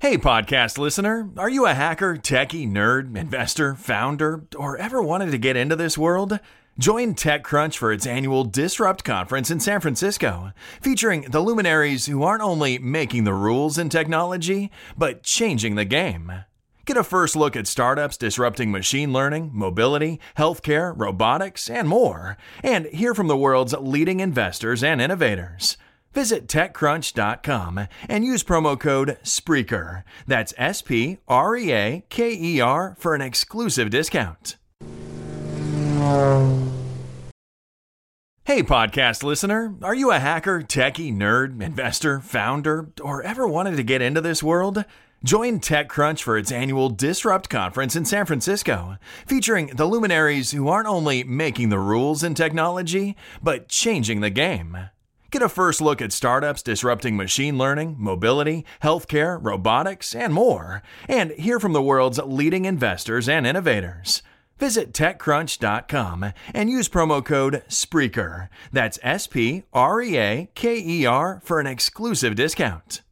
Hey, podcast listener, are you a hacker, techie, nerd, investor, founder, or ever wanted to get into this world? Join TechCrunch for its annual Disrupt conference in San Francisco, featuring the luminaries who aren't only making the rules in technology, but changing the game. Get a first look at startups disrupting machine learning, mobility, healthcare, robotics, and more, and hear from the world's leading investors and innovators. Visit TechCrunch.com and use promo code SPREAKER. That's S P R E A K E R for an exclusive discount. Hey, podcast listener, are you a hacker, techie, nerd, investor, founder, or ever wanted to get into this world? Join TechCrunch for its annual Disrupt conference in San Francisco, featuring the luminaries who aren't only making the rules in technology, but changing the game. Get a first look at startups disrupting machine learning, mobility, healthcare, robotics, and more, and hear from the world's leading investors and innovators. Visit TechCrunch.com and use promo code SPREAKER. That's S P R E A K E R for an exclusive discount.